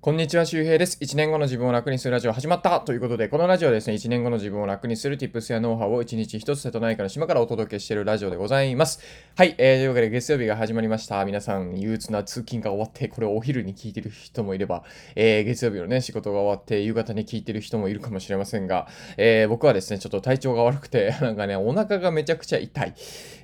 こんにちは、周平です。1年後の自分を楽にするラジオ始まったということで、このラジオはですね、1年後の自分を楽にする Tips やノウハウを1日1つ瀬戸内海の島からお届けしているラジオでございます。はい、えー、というわけで月曜日が始まりました。皆さん、憂鬱な通勤が終わって、これをお昼に聞いてる人もいれば、えー、月曜日のね、仕事が終わって夕方に聞いてる人もいるかもしれませんが、えー、僕はですね、ちょっと体調が悪くて、なんかね、お腹がめちゃくちゃ痛い。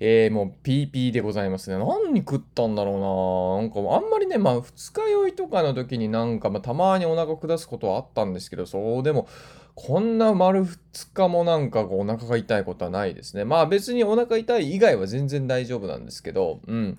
えー、もう PP でございますね。何食ったんだろうななんかあんまりね、まあ二日酔いとかの時になんか、かまあ、たまにお腹下すことはあったんですけど、そうでも、こんな丸2日もなんかこうお腹が痛いことはないですね。まあ別にお腹痛い以外は全然大丈夫なんですけど、うん。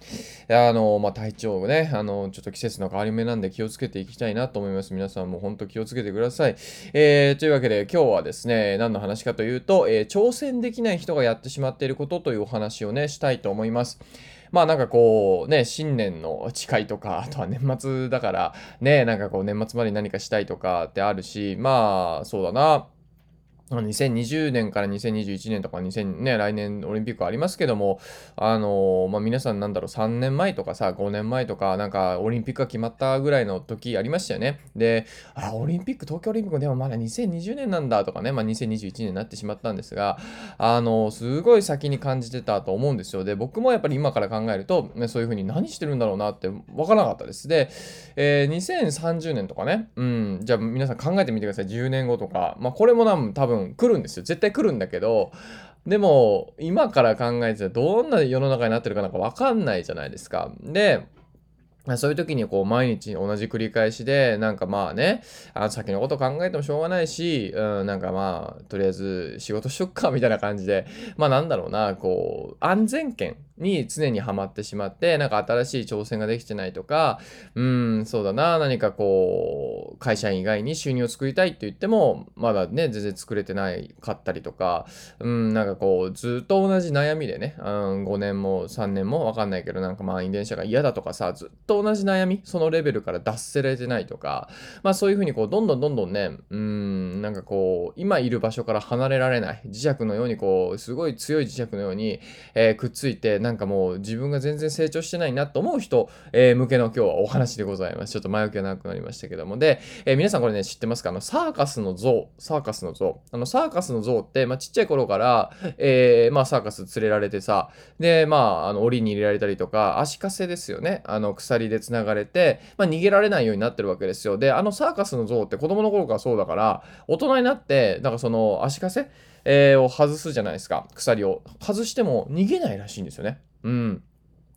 あの、まあ体調ね、あの、ちょっと季節の変わり目なんで気をつけていきたいなと思います。皆さんも本当気をつけてください。えー、というわけで今日はですね、何の話かというと、えー、挑戦できない人がやってしまっていることというお話をね、したいと思います。まあなんかこうね、新年の誓いとか、あとは年末だから、ね、なんかこう年末までに何かしたいとかってあるし、まあそうだな。2020年から2021年とか2000ね、来年オリンピックありますけども、あの、まあ、皆さんなんだろう、3年前とかさ、5年前とか、なんかオリンピックが決まったぐらいの時ありましたよね。で、あ、オリンピック、東京オリンピックでもまだ2020年なんだとかね、まあ、2021年になってしまったんですが、あの、すごい先に感じてたと思うんですよ。で、僕もやっぱり今から考えると、ね、そういうふうに何してるんだろうなって分からなかったです。で、えー、2030年とかね、うん、じゃあ皆さん考えてみてください。10年後とか、まあ、これも多分来るんですよ。絶対来るんだけど、でも、今から考えてどんな世の中になってるかなんかわかんないじゃないですか。で、そういう時にこう毎日同じ繰り返しで、なんかまあね、あの先のこと考えてもしょうがないし、うん、なんかまあ、とりあえず仕事しとくかみたいな感じで、まあなんだろうな、こう、安全圏に常にはまってしまって、なんか新しい挑戦ができてないとか、うん、そうだな、何かこう、会社員以外に収入を作りたいって言っても、まだね、全然作れてないかったりとか、うん、なんかこう、ずっと同じ悩みでね、うん、5年も3年もわかんないけど、なんか満員電車が嫌だとかさ、ずっと同じ悩み、そのレベルから脱せられてないとか、まあそういうふうにこう、どんどんどんどんね、うん、なんかこう、今いる場所から離れられない、磁石のようにこう、すごい強い磁石のように、えー、くっついて、なんんかもう自分が全然成長してないなと思う人、えー、向けの今日はお話でございます。ちょっと前置きが長くなりましたけども。で、えー、皆さんこれね、知ってますか？あの、サーカスの像、サーカスの像。あの、サーカスの像って、まあ、ちっちゃい頃から、えー、まあ、サーカス連れられてさ、で、まあ、あの、檻に入れられたりとか、足かせですよね。あの、鎖で繋がれて、まあ、逃げられないようになってるわけですよ。で、あのサーカスの像って子供の頃からそうだから、大人になって、なんかその、足かせえー、を外すじゃないですか。鎖を。外しても逃げないらしいんですよね。うん。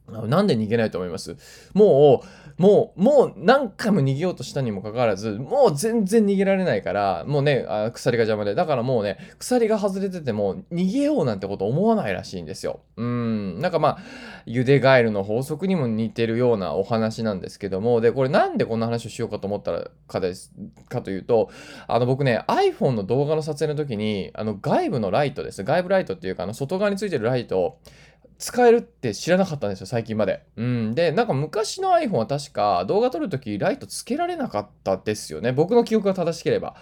なんで逃げないと思います？もう、もう、もう何回も逃げようとしたにもかかわらず、もう全然逃げられないから、もうね、あ鎖が邪魔で。だからもうね、鎖が外れてても逃げようなんてこと思わないらしいんですよ。うん。なんかまあ、ゆでガエルの法則にも似てるようなお話なんですけども、で、これなんでこんな話をしようかと思ったらかです、かというと、あの僕ね、iPhone の動画の撮影の時に、あの外部のライトです。外部ライトっていうか、あの外側についてるライト、使えるって知らなかったんですよ、最近まで。うん。で、なんか昔の iPhone は確か動画撮るときライトつけられなかったですよね。僕の記憶が正しければ。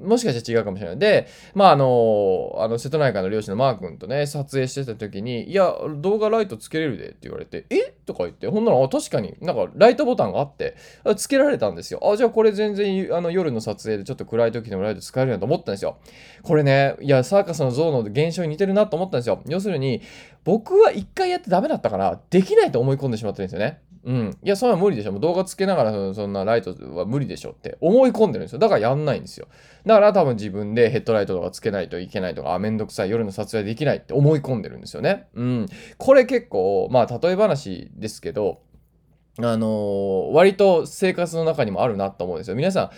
もしかしたら違うかもしれない。で、まあ、あの、あの瀬戸内海の漁師のマー君とね、撮影してた時に、いや、動画ライトつけれるでって言われて、え？とか言って、ほんなら、確かになんかライトボタンがあって、つけられたんですよ。あ、じゃあこれ全然あの夜の撮影でちょっと暗い時でもライト使えるなと思ったんですよ。これね、いや、サーカスの像の現象に似てるなと思ったんですよ。要するに、僕は一回やってダメだったから、できないと思い込んでしまってるんですよね。うん。いや、それは無理でしょ。もう動画つけながらそんなライトは無理でしょって思い込んでるんですよ。だからやんないんですよ。だから多分自分でヘッドライトとかつけないといけないとか、あ、めんどくさい、夜の撮影できないって思い込んでるんですよね。うん。これ結構、まあ、例え話ですけど、あのー、割と生活の中にもあるなと思うんですよ。皆さん、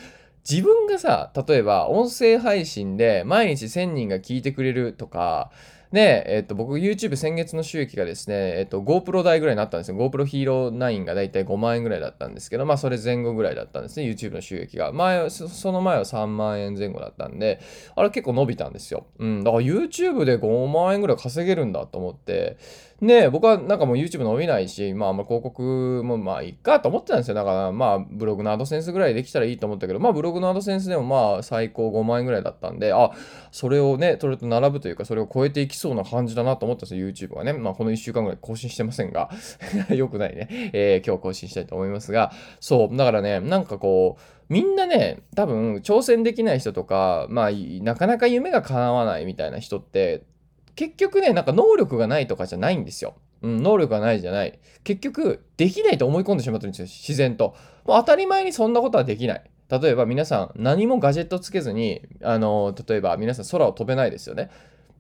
自分がさ、例えば音声配信で毎日1000人が聞いてくれるとか、で、えっと、僕 YouTube 先月の収益がですね、えっと、GoPro 代ぐらいになったんですよ。GoPro Hero 9がだいたい5万円ぐらいだったんですけど、まあそれ前後ぐらいだったんですね、YouTube の収益が。前、その前は3万円前後だったんで、あれ結構伸びたんですよ。うん、だから YouTube で5万円ぐらい稼げるんだと思って、で、僕はなんかもう YouTube 伸びないし、まあ、ま広告もまあいいかと思ってたんですよ。だからまあブログのアドセンスぐらいできたらいいと思ったけど、まあブログのアドセンスでもまあ最高5万円ぐらいだったんで、あ、それをね、それと並ぶというか、それを超えていきそうな感じだなと思ったんですよ、YouTube はね。まあこの1週間ぐらい更新してませんが、よくないね。えー、今日更新したいと思いますが、そう、だからね、なんかこう、みんなね、多分挑戦できない人とか、まあ、なかなか夢が叶わないみたいな人って、結局ね、なんか能力がないとかじゃないんですよ。うん、能力がないじゃない。結局、できないと思い込んでしまってるんですよ、自然と。もう当たり前にそんなことはできない。例えば皆さん、何もガジェットつけずに、あの、例えば皆さん空を飛べないですよね。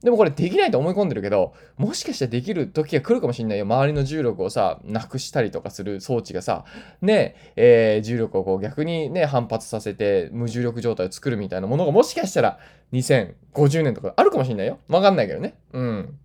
でもこれできないと思い込んでるけど、もしかしたらできる時が来るかもしんないよ。周りの重力をさ、なくしたりとかする装置がさ、ね、えー、重力をこう逆にね、反発させて無重力状態を作るみたいなものがもしかしたら2050年とかあるかもしんないよ。わかんないけどね。うん。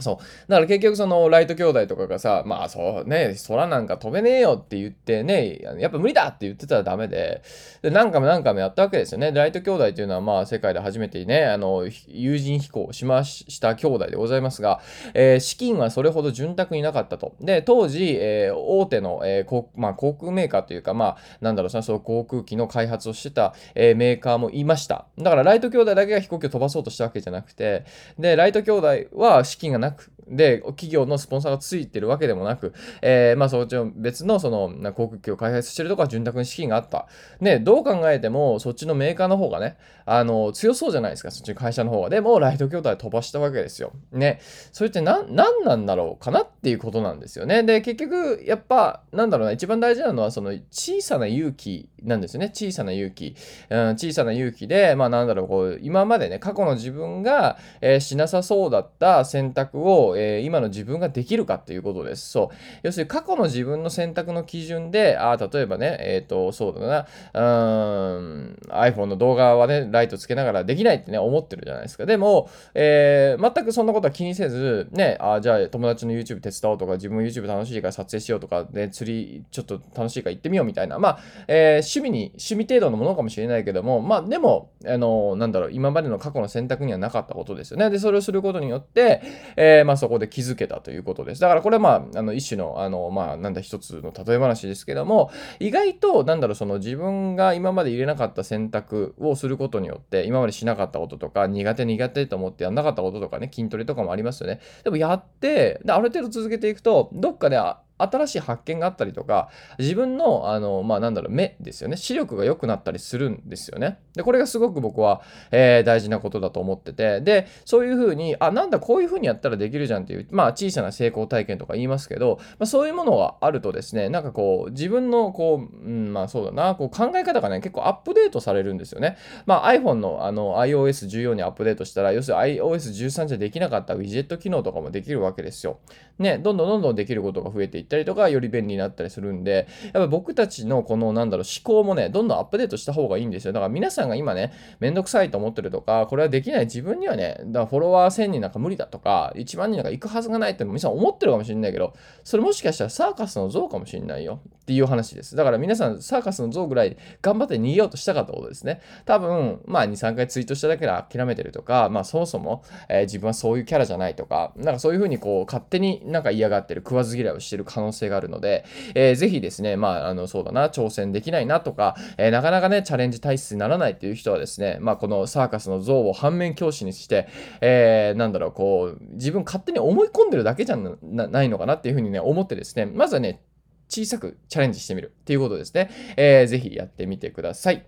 そう。だから結局そのライト兄弟とかがさ、まあそうね、空なんか飛べねえよって言ってね、やっぱ無理だって言ってたらダメで、で、何回も何回もやったわけですよね。ライト兄弟っていうのはまあ世界で初めてね、あの、有人飛行しました兄弟でございますが、えー、資金はそれほど潤沢になかったと。で、当時、えー、大手の、えーまあ、航空メーカーというか、まあ、なんだろうな、その航空機の開発をしてた、え、メーカーもいました。だからライト兄弟だけが飛行機を飛ばそうとしたわけじゃなくて、で、ライト兄弟は資金がなく、で、企業のスポンサーがついてるわけでもなく、えー、まあ、そっちの別のその航空機を開発してるとか潤沢に資金があった。ね、どう考えても、そっちのメーカーの方がね、あの、強そうじゃないですか、そっちの会社の方が。でも、ライト筐体飛ばしたわけですよ。ね、それって何、何なんだろうかなっていうことなんですよね。で、結局、やっぱ、なんだろうな、一番大事なのは、その小さな勇気なんですよね。小さな勇気。うん、小さな勇気で、まあ、なんだろう、こう、今までね、過去の自分が、えー、しなさそうだった選択を、えー、今の自分ができるかっていうことです。そう。要するに過去の自分の選択の基準で、ああ、例えばね、えっ、ー、と、そうだな、うん、iPhone の動画はね、ライトつけながらできないってね、思ってるじゃないですか。でも、えー、全くそんなことは気にせず、ね、あじゃあ友達の YouTube 手伝おうとか、自分 YouTube 楽しいから撮影しようとか、で、釣りちょっと楽しいから行ってみようみたいな、まあ、えー、趣味に、趣味程度のものかもしれないけども、まあ、でも、あの、なんだろう、今までの過去の選択にはなかったことですよね。で、それをすることによって、えー、まあ、そこで気づけたということです。だからこれはまあ、あの、一種の、あの、まあ、なんだ、一つの例え話ですけども、意外と、なんだろう、その自分が今まで入れなかった選択をすることによって、今までしなかったこととか、苦手苦手と思ってやんなかったこととかね、筋トレとかもありますよね。でもやって、である程度続けていくと、どっかで、新しい発見があったりとか、自分の、あの、まあ、なんだろう、目ですよね。視力が良くなったりするんですよね。で、これがすごく僕は、えー、大事なことだと思ってて、で、そういうふうに、あ、なんだ、こういうふうにやったらできるじゃんっていう、まあ、小さな成功体験とか言いますけど、まあ、そういうものがあるとですね、なんかこう、自分の、こう、うん、まあ、そうだな、こう、考え方がね、結構アップデートされるんですよね。まあ、iPhone の、あの、iOS14 にアップデートしたら、要するに iOS13 じゃできなかったウィジェット機能とかもできるわけですよ。ね、どんどんどんどんできることが増えていったりとか、より便利になったりするんで、やっぱ僕たちのこのなんだろう思考もね、どんどんアップデートした方がいいんですよ。だから皆さんが今ね、めんどくさいと思ってるとか、これはできない自分にはね、だからフォロワー1000人なんか無理だとか、1万人なんか行くはずがないって皆さん思ってるかもしれないけど、それもしかしたらサーカスの像かもしれないよっていう話です。だから皆さんサーカスの像ぐらい頑張って逃げようとしたかったことですね。多分、まあ2、3回ツイートしただけで諦めてるとか、まあそもそも、えー、自分はそういうキャラじゃないとか、なんかそういうふうにこう勝手になんか嫌がってる、食わず嫌いをしてる可能性があるので、えー、ぜひですね、まあ、あの、そうだな、挑戦できないなとか、えー、なかなかね、チャレンジ体質にならないっていう人はですね、まあ、このサーカスの像を反面教師にして、えー、なんだろう、こう、自分勝手に思い込んでるだけじゃないのかなっていうふうにね、思ってですね、まずはね、小さくチャレンジしてみるっていうことですね。えー、ぜひやってみてください。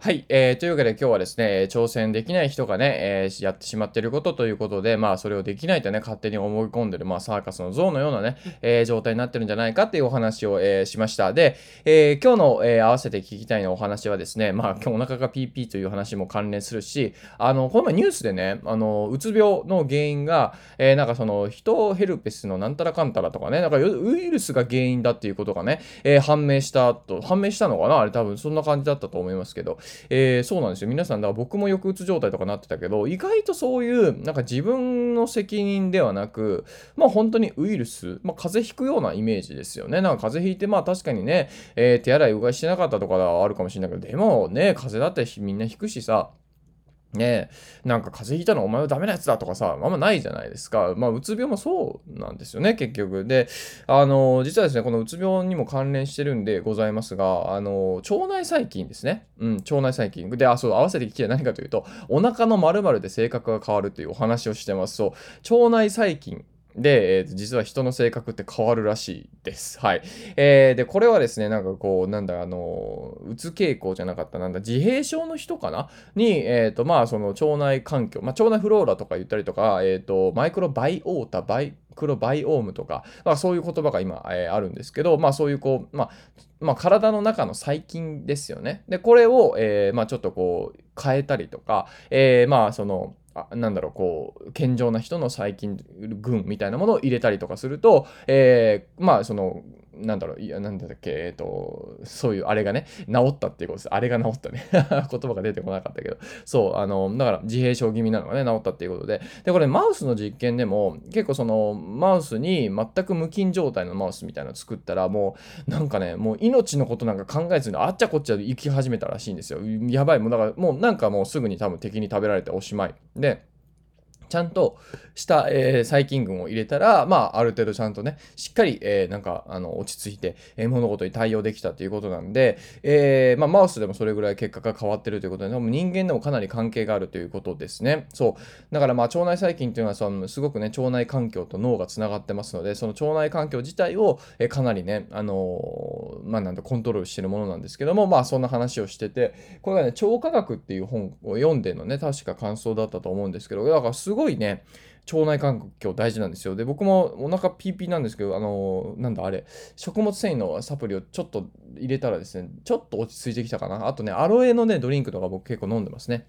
はい、えー、というわけで今日はですね、挑戦できない人がね、えー、やってしまっていることということで、まあそれをできないとね、勝手に思い込んでる、まあサーカスの像のようなね、えー、状態になってるんじゃないかっていうお話を、えー、しました。で、えー、今日の、えー、合わせて聞きたいのお話はですね、まあ今日お腹が PP という話も関連するし、あの、この前ニュースでね、あの、うつ病の原因が、えー、なんかその、人ヘルペスのなんたらかんたらとかね、なんかウイルスが原因だっていうことがね、えー、判明したと、判明したのかな？あれ多分そんな感じだったと思いますけど、えー、そうなんですよ。皆さん、だから僕も抑うつ状態とかなってたけど、意外とそういう、なんか自分の責任ではなく、まあ本当にウイルス、まあ風邪ひくようなイメージですよね。なんか風邪ひいて、まあ確かにね、えー、手洗いうがいしてなかったとかではあるかもしれないけど、でもね、風邪だってみんなひくしさ、ねえ、なんか風邪ひいたのお前はダメなやつだとかさ、あんまないじゃないですか。まあ、うつ病もそうなんですよね、結局。で、あの、実はですね、このうつ病にも関連してるんでございますが、あの、腸内細菌ですね。うん、腸内細菌。で、あ、そう、合わせて聞きたい何かというと、お腹の〇〇で性格が変わるというお話をしてます。そう、腸内細菌で、えー、実は人の性格って変わるらしいです。はい。えー、で、これはですね、なんかこう、なんだ、あの、うつ傾向じゃなかった、なんだ、自閉症の人かな？に、えっ、ー、と、まあ、その腸内環境、まあ、腸内フローラとか言ったりとか、えっ、ー、と、マイクロバイオータ、バイ、クロバイオームとか、まあ、そういう言葉が今、えー、あるんですけど、まあそういうこう、まあ、まあ、体の中の細菌ですよね。で、これを、えー、まあちょっとこう変えたりとか、えー、まあその、あなんだろうこう健常な人の細菌群みたいなものを入れたりとかすると、えー、まあそのなんだろう、いや、なんだっけ、えっ、と、そういうあれがね、治ったっていうことです。あれが治ったね。言葉が出てこなかったけど、そう、あの、だから自閉症気味なのがね、治ったっていうことで、で、これマウスの実験でも、結構その、マウスに全く無菌状態のマウスみたいなのを作ったら、もう、なんかね、もう命のことなんか考えずに、あっちゃこっちゃ行き始めたらしいんですよ。やばい、もうだから、もうなんかもうすぐに多分敵に食べられておしまい。で、ちゃんとした、えー、細菌群を入れたら、まあ、ある程度ちゃんとね、しっかり、えー、なんか、あの、落ち着いて、えー、物事に対応できたということなんで、えー、まあ、マウスでもそれぐらい結果が変わってるということで、人間でもかなり関係があるということですね。そう。だから、まあ、腸内細菌っていうのは、その、すごくね、腸内環境と脳がつながってますので、その腸内環境自体を、えー、かなりね、あのまあ、なんだ、コントロールしてるものなんですけども、まあ、そんな話をしてて、これがね、腸科学っていう本を読んでのね、確か感想だったと思うんですけど、だからすごいごいね、腸内環境大事なんですよ。で、僕もお腹ピーピーなんですけど、あのー、なんだあれ、食物繊維のサプリをちょっと入れたらですね、ちょっと落ち着いてきたかな。あとね、アロエのね、ドリンクとか僕結構飲んでますね。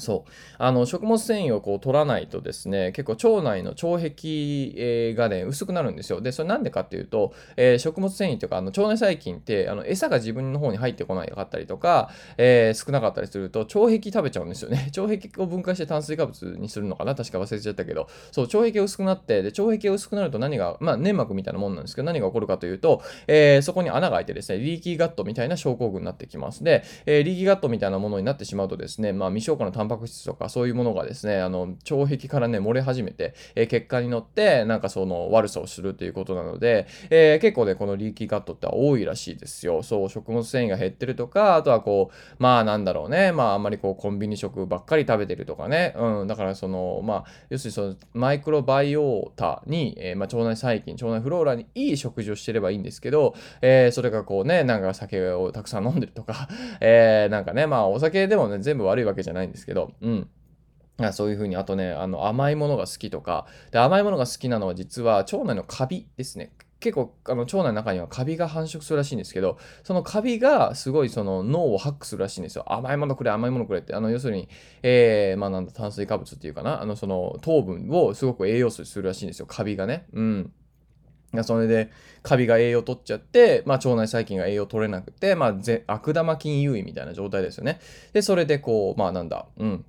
そう。あの食物繊維をこう取らないとですね結構腸内の腸壁がね薄くなるんですよ。でそれなんでかっていうと、えー、食物繊維というかあの腸内細菌ってあの餌が自分の方に入ってこなかったりとか、えー、少なかったりすると腸壁食べちゃうんですよね。腸壁を分解して炭水化物にするのかな？確か忘れちゃったけど。そう腸壁が薄くなってで腸壁が薄くなると何がまあ粘膜みたいなもんなんですけど何が起こるかというと、えー、そこに穴が開いてですねリーキーガットみたいな症候群になってきます。で、えリーキーガットみたいなものになってしまうとですねまあ未消化のタンパク質とかそういうものがですね、あの、腸壁からね、漏れ始めて、えー、結果に乗って、なんかその悪さをするということなので、えー、結構ね、このリーキーカットって多いらしいですよ。そう、食物繊維が減ってるとか、あとはこう、まあなんだろうね、まああんまりこうコンビニ食ばっかり食べてるとかね、うん、だからその、まあ、要するにそのマイクロバイオータに、えー、まあ、腸内細菌、腸内フローラにいい食事をしてればいいんですけど、えー、それがこうね、なんか酒をたくさん飲んでるとか、えー、なんかね、まあお酒でもね、全部悪いわけじゃないんですけど、どうん。そういうふうに、あとね、あの甘いものが好きとか、で甘いものが好きなのは実は腸内のカビですね。結構あの腸内の中にはカビが繁殖するらしいんですけど、そのカビがすごいその脳をハックするらしいんですよ。甘いものくれ、甘いものくれって。あの要するに、えー、まあなんだ、炭水化物っていうかな、あのその糖分をすごく栄養素にするらしいんですよ。カビがね。うん。それで、カビが栄養取っちゃって、まあ、腸内細菌が栄養取れなくて、まあ、悪玉菌優位みたいな状態ですよね。で、それでこう、まあなんだ、うん。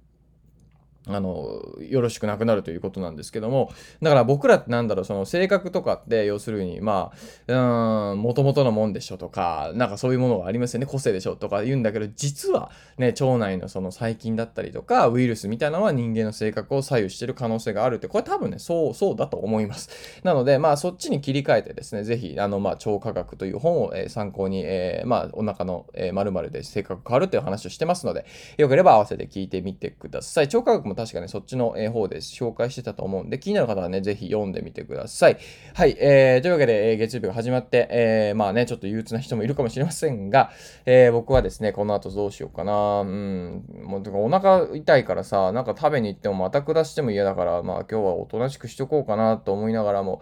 あの、よろしくなくなるということなんですけども、だから僕らってなんだろう、その性格とかって、要するに、まあ、うん、もともとのもんでしょとか、なんかそういうものがありますよね、個性でしょとか言うんだけど、実はね、腸内のその細菌だったりとか、ウイルスみたいなのは人間の性格を左右してる可能性があるって、これ多分ね、そう、そうだと思います。なので、まあ、そっちに切り替えてですね、ぜひ、あの、まあ、腸科学という本を、えー、参考に、えー、まあ、お腹の、えー、〇〇で性格変わるという話をしてますので、よければ合わせて聞いてみてください。腸科学も確かね、そっちの方で紹介してたと思うんで、気になる方はね、ぜひ読んでみてください。はい、えー、というわけで、え、月曜日が始まって、えー、まあね、ちょっと憂鬱な人もいるかもしれませんが、えー、僕はですね、この後どうしようかな。うん、もう、かお腹痛いからさ、なんか食べに行ってもまた下しても嫌だから、まあ今日はおとなしくしとこうかなと思いながらも、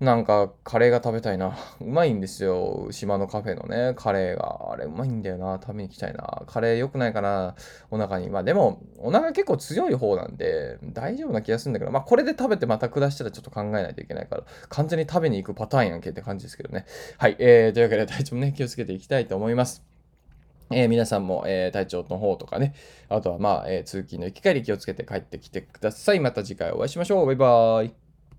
なんか、カレーが食べたいな。うまいんですよ。島のカフェのね、カレーが。あれ、うまいんだよな。食べに行きたいな。カレー良くないかな。お腹に。まあ、でも、お腹結構強い方なんで、大丈夫な気がするんだけど、まあ、これで食べてまた下したらちょっと考えないといけないから、完全に食べに行くパターンやんけって感じですけどね。はい。えー、というわけで、体調もね、気をつけていきたいと思います。えー、皆さんも、えー、体調の方とかね、あとはまあ、えー、通勤の行き帰り気をつけて帰ってきてください。また次回お会いしましょう。バイバーイ。